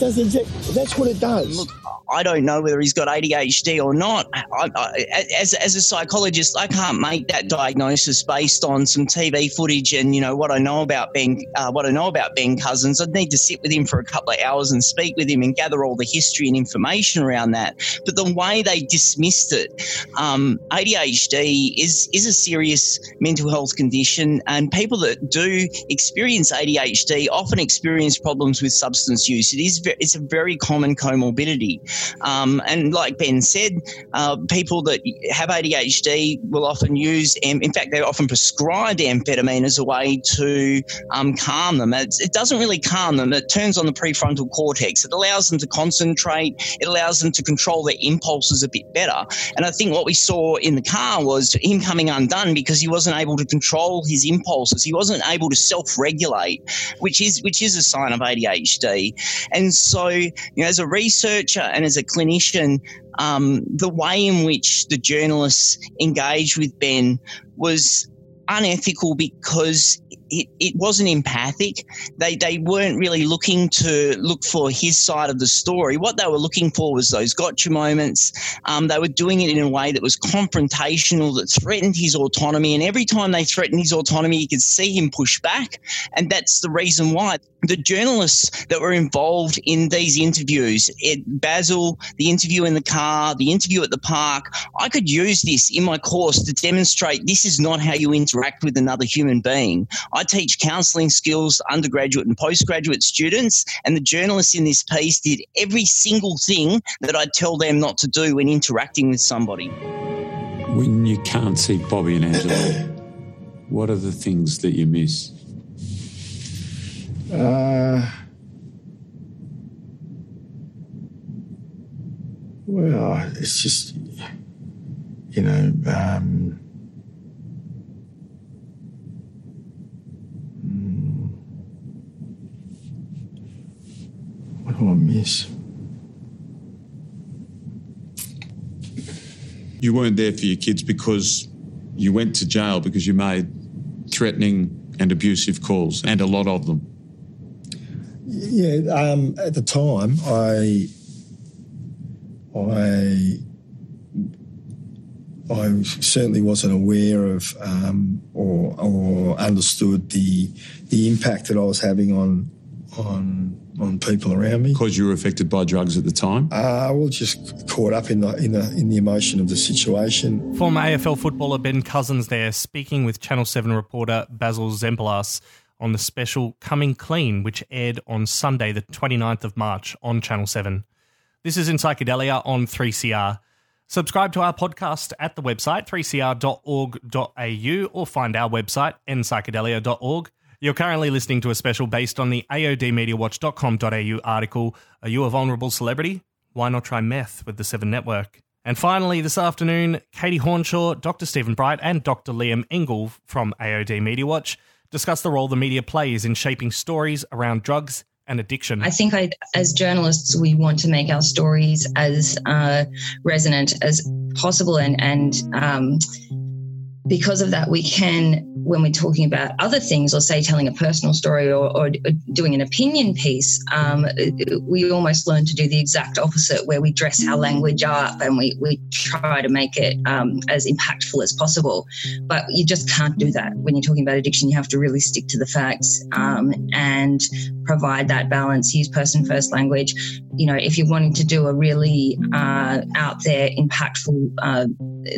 Does exact, that's what it does. Look, I don't know whether he's got ADHD or not. I, I, as, as a psychologist, I can't make that diagnosis based on some TV footage and you know what I know about Ben. Uh, what I know about Ben Cousins, I'd need to sit with him for a couple of hours and speak with him and gather all the history and information around that. But the way they dismissed it, um, ADHD is is a serious mental health condition, and people that do experience ADHD often experience problems with substance use. It is ve- it's a very common comorbidity. Um, and like Ben said, uh, people that have ADHD will often use, in fact, they're often prescribed amphetamine as a way to um, calm them. It's, it doesn't really calm them, it turns on the prefrontal cortex. It allows them to concentrate, it allows them to control their impulses a bit better. And I think what we saw in the car was him coming undone because he wasn't able to control his impulses. He wasn't able to self-regulate, which is which is a sign of ADHD. And so, you know, as a researcher and as a clinician, um, the way in which the journalists engaged with Ben was unethical because it, it wasn't empathic. They they weren't really looking to look for his side of the story. What they were looking for was those gotcha moments. Um, they were doing it in a way that was confrontational, that threatened his autonomy. And every time they threatened his autonomy, you could see him push back. And that's the reason why the journalists that were involved in these interviews, Ed Basil, the interview in the car, the interview at the park, I could use this in my course to demonstrate this is not how you interact with another human being. Teach counselling skills, to undergraduate and postgraduate students, and the journalists in this piece did every single thing that I tell them not to do when interacting with somebody. When you can't see Bobby and Angela, what are the things that you miss? Uh, well, it's just, you know, um, what do I miss? You weren't there for your kids because you went to jail because you made threatening and abusive calls, and a lot of them. Yeah, um, at the time, I, I, I certainly wasn't aware of um, or, or understood the the impact that I was having on on on people around me. Because you were affected by drugs at the time. Uh, I was just caught up in the in the in the emotion of the situation. Former AFL footballer Ben Cousins there speaking with Channel 7 reporter Basil Zempilas on the special Coming Clean, which aired on Sunday, the 29th of March on Channel 7. This is Enpsychedelia on 3CR. Subscribe to our podcast at the website 3cr.org.au or find our website enpsychedelia.org. You're currently listening to a special based on the AODmediawatch.com.au article Are You a Vulnerable Celebrity? Why Not Try Meth with the Seven Network? And finally, this afternoon, Katie Hornshaw, Dr. Stephen Bright, and Dr. Liam Engel from AOD Media Watch discuss the role the media plays in shaping stories around drugs and addiction. I think I, as journalists, we want to make our stories as uh, resonant as possible, and and um, because of that, we can, when we're talking about other things, or say telling a personal story or, or doing an opinion piece, um, we almost learn to do the exact opposite, where we dress our language up and we, we try to make it um, as impactful as possible. But you just can't do that when you're talking about addiction. You have to really stick to the facts um, and provide that balance. Use person first language. You know, if you're wanting to do a really uh, out there, impactful uh,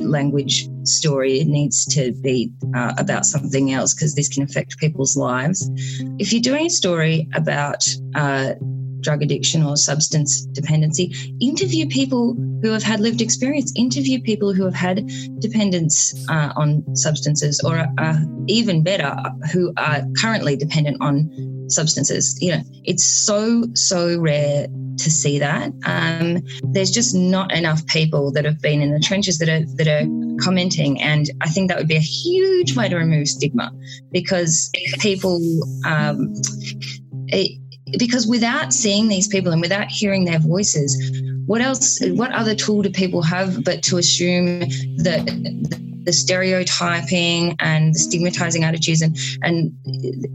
language story, it needs to be uh, about something else because this can affect people's lives. If you're doing a story about uh, drug addiction or substance dependency, interview people who have had lived experience, interview people who have had dependence uh, on substances, or even better, who are currently dependent on substances. You know, it's so, so rare to see that. Um, there's just not enough people that have been in the trenches that are that are commenting, and I think that would be a huge way to remove stigma because people. Um, it, because without seeing these people and without hearing their voices, what else? What other tool do people have but to assume that the stereotyping and the stigmatizing attitudes and and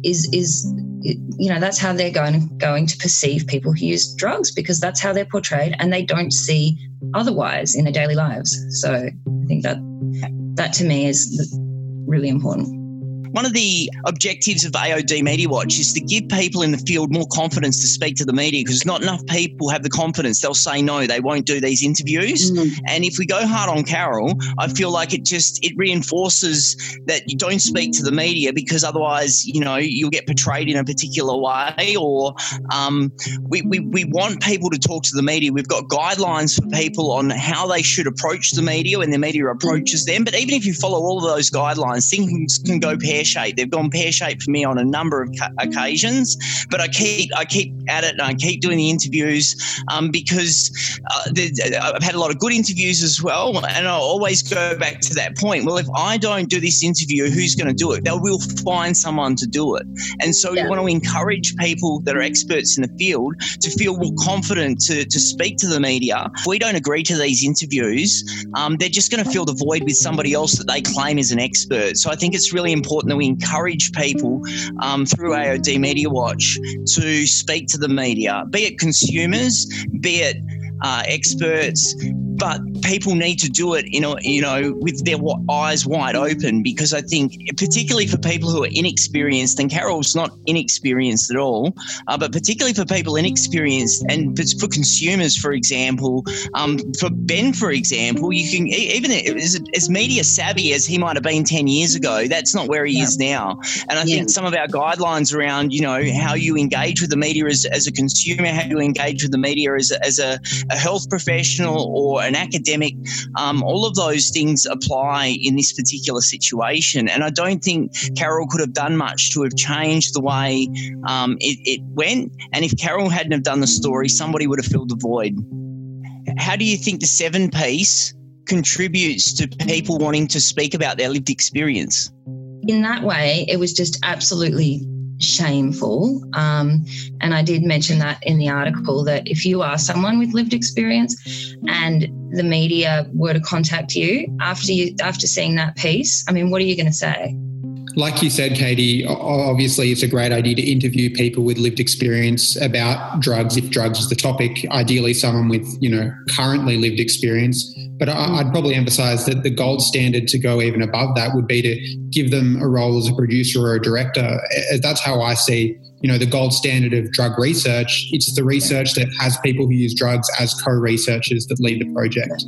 is is you know that's how they're going going to perceive people who use drugs because that's how they're portrayed and they don't see otherwise in their daily lives. So i think that that to me is really important one of the objectives of AOD Media Watch is to give people in the field more confidence to speak to the media because not enough people have the confidence. They'll say no, they won't do these interviews. Mm. And if we go hard on Carol, I feel like it just it reinforces that you don't speak to the media because otherwise, you know, you'll get portrayed in a particular way. Or um, we, we, we want people to talk to the media. We've got guidelines for people on how they should approach the media when the media approaches them. But even if you follow all of those guidelines, things can go pear shaped. They've gone pear shaped for me on a number of ca- occasions, but I keep I keep at it and I keep doing the interviews um, because uh, I've had a lot of good interviews as well, and I always go back to that point. Well, if I don't do this interview, who's going to do it? They will find someone to do it, and so yeah. we want to encourage people that are experts in the field to feel more confident to to speak to the media. If we don't agree to these interviews, um, they're just going to fill the void with somebody else that they claim is an expert. So I think it's really important that we encourage people um, through AOD Media Watch to speak to the media, be it consumers, be it uh, experts, but people need to do it, you know, you know, with their eyes wide open because I think, particularly for people who are inexperienced, and Carol's not inexperienced at all, uh, but particularly for people inexperienced and for consumers, for example, um, for Ben, for example, you can even as, as, media savvy as he might have been ten years ago, that's not where he yeah. is now. And I yeah. think some of our guidelines around, you know, how you engage with the media as, as a consumer, how you engage with the media as a, as a, a health professional or an academic, um, all of those things apply in this particular situation. And I don't think Carol could have done much to have changed the way um, it, it went. And if Carol hadn't have done the story, somebody would have filled the void. How do you think the seven piece contributes to people wanting to speak about their lived experience? In that way, it was just absolutely shameful. Um, and I did mention that in the article that if you are someone with lived experience and the media were to contact you after you after seeing that piece, I mean, what are you going to say? like you said, Katie, obviously it's a great idea to interview people with lived experience about drugs if drugs is the topic. Ideally, someone with you know currently lived experience. But I'd probably emphasise that the gold standard to go even above that would be to give them a role as a producer or a director. That's how I see you know the gold standard of drug research. It's the research that has people who use drugs as co-researchers that lead the project.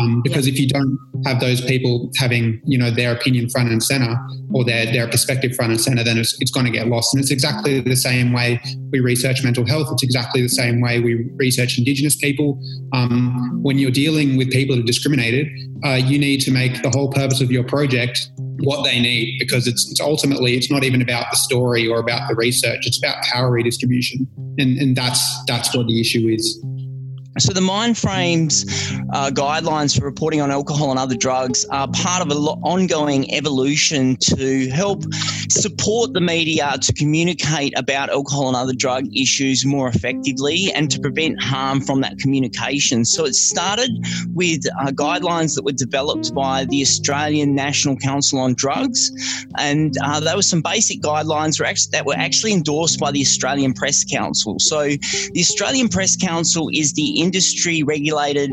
Um, because if you don't have those people having you know their opinion front and center or their their perspective front and center, then it's, it's going to get lost. And it's exactly the same way we research mental health. It's exactly the same way we research Indigenous people. Um, when you're dealing with people that are discriminated, uh, you need to make the whole purpose of your project what they need because it's, it's ultimately it's not even about the story or about the research. It's about power redistribution. And, and that's that's what the issue is so the Mindframes uh, guidelines for reporting on alcohol and other drugs are part of an ongoing evolution to help support the media to communicate about alcohol and other drug issues more effectively and to prevent harm from that communication. So it started with uh, guidelines that were developed by the Australian National Council on Drugs, and uh, there were some basic guidelines that were actually endorsed by the Australian Press Council. So the Australian Press Council is the industry regulated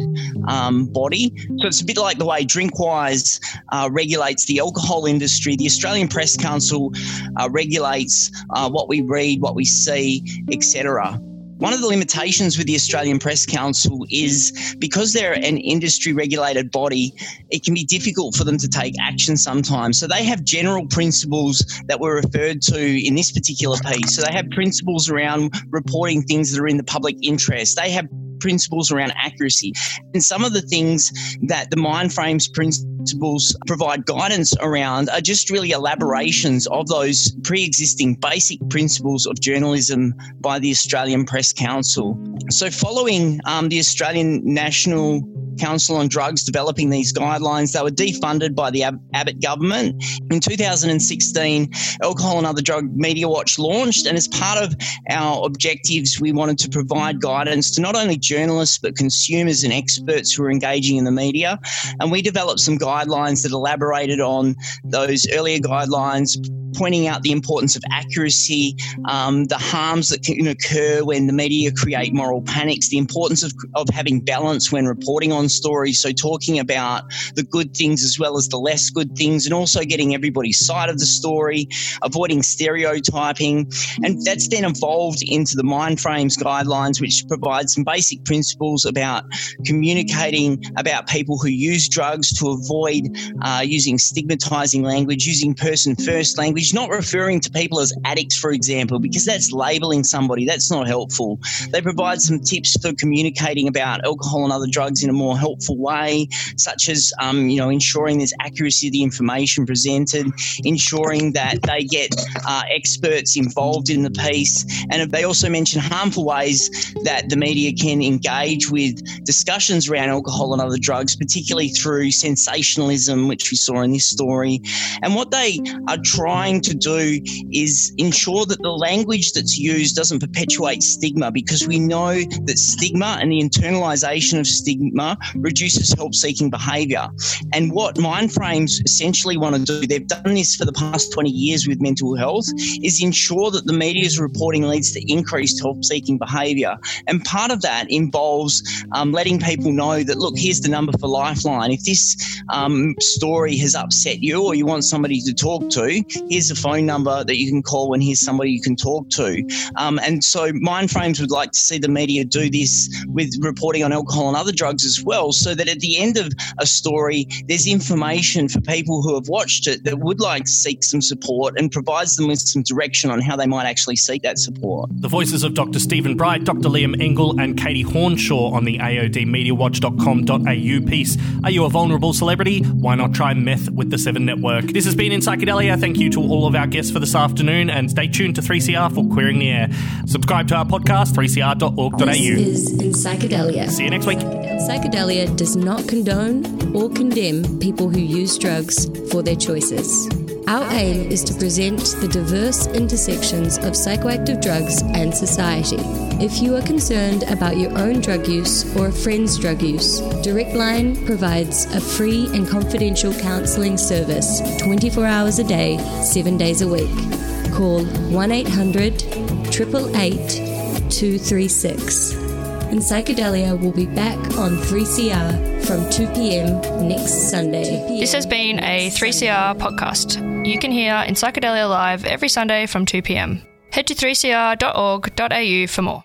um, body. So it's a bit like the way Drinkwise uh, regulates the alcohol industry. The Australian Press Council uh, regulates uh, what we read, what we see, etc. One of the limitations with the Australian Press Council is because they're an industry regulated body, it can be difficult for them to take action sometimes. So they have general principles that were referred to in this particular piece. So they have principles around reporting things that are in the public interest. They have principles around accuracy. And some of the things that the Mindframes principles provide guidance around are just really elaborations of those pre existing basic principles of journalism by the Australian Press Council. So, following um, the Australian National Council on Drugs developing these guidelines. They were defunded by the Ab- Abbott government. In 2016, Alcohol and Other Drug Media Watch launched, and as part of our objectives, we wanted to provide guidance to not only journalists but consumers and experts who are engaging in the media. And we developed some guidelines that elaborated on those earlier guidelines pointing out the importance of accuracy, um, the harms that can occur when the media create moral panics, the importance of, of having balance when reporting on stories. So, talking about the good things as well as the less good things, and also getting everybody's side of the story, avoiding stereotyping. And that's then evolved into the Mindframes guidelines, which provide some basic principles about communicating about people who use drugs to avoid uh, using stigmatizing language, using person first language, not referring to people as addicts, for example, because that's labeling somebody. That's not helpful. They provide some tips for communicating about alcohol and other drugs in a more helpful way, such as, um, you know, ensuring there's accuracy of the information presented, ensuring that they get uh, experts involved in the piece. And they also mention harmful ways that the media can engage with discussions around alcohol and other drugs, particularly through sensationalism, which we saw in this story. And what they are trying to do is ensure that the language that's used doesn't perpetuate stigma because we know that stigma and the internalization of stigma reduces help seeking behavior. And what Mindframes essentially want to do, they've done this for the past 20 years with mental health, is ensure that the media's reporting leads to increased help seeking behavior. And part of that involves um, letting people know that, look, here's the number for Lifeline. If this um, story has upset you or you want somebody to talk to, here's a phone number that you can call and here's somebody you can talk to. Um, and so Mindframes would like to see the media do this with reporting on alcohol and other drugs as well, so that at the end of a story, there's information for people who have watched it that would like to seek some support and provides them with some direction on how they might actually seek that support. The voices of Dr. Stephen Bright, Dr. Liam Engel, and Katie Hornshaw on the AODmediawatch.com.au piece. Are you a vulnerable celebrity? Why not try meth with the Seven Network? This has been Enpsychedelia. Thank you to all of our guests for this afternoon and stay tuned to 3CR for Queering the Air. Subscribe to our podcast, 3cr.org.au. This is Enpsychedelia. See you next week. Psychedelia does not condone or condemn people who use drugs for their choices. Our aim is to present the diverse intersections of psychoactive drugs and society. If you are concerned about your own drug use or a friend's drug use, Direct Line provides a free and confidential counselling service 24 hours a day, 7 days a week. Call 1 800 888 236 and Psychedelia will be back on 3CR from 2 p.m. next Sunday. This has been a 3CR podcast. You can hear Enpsychedelia Live every Sunday from 2 p.m. Head to 3cr.org.au for more.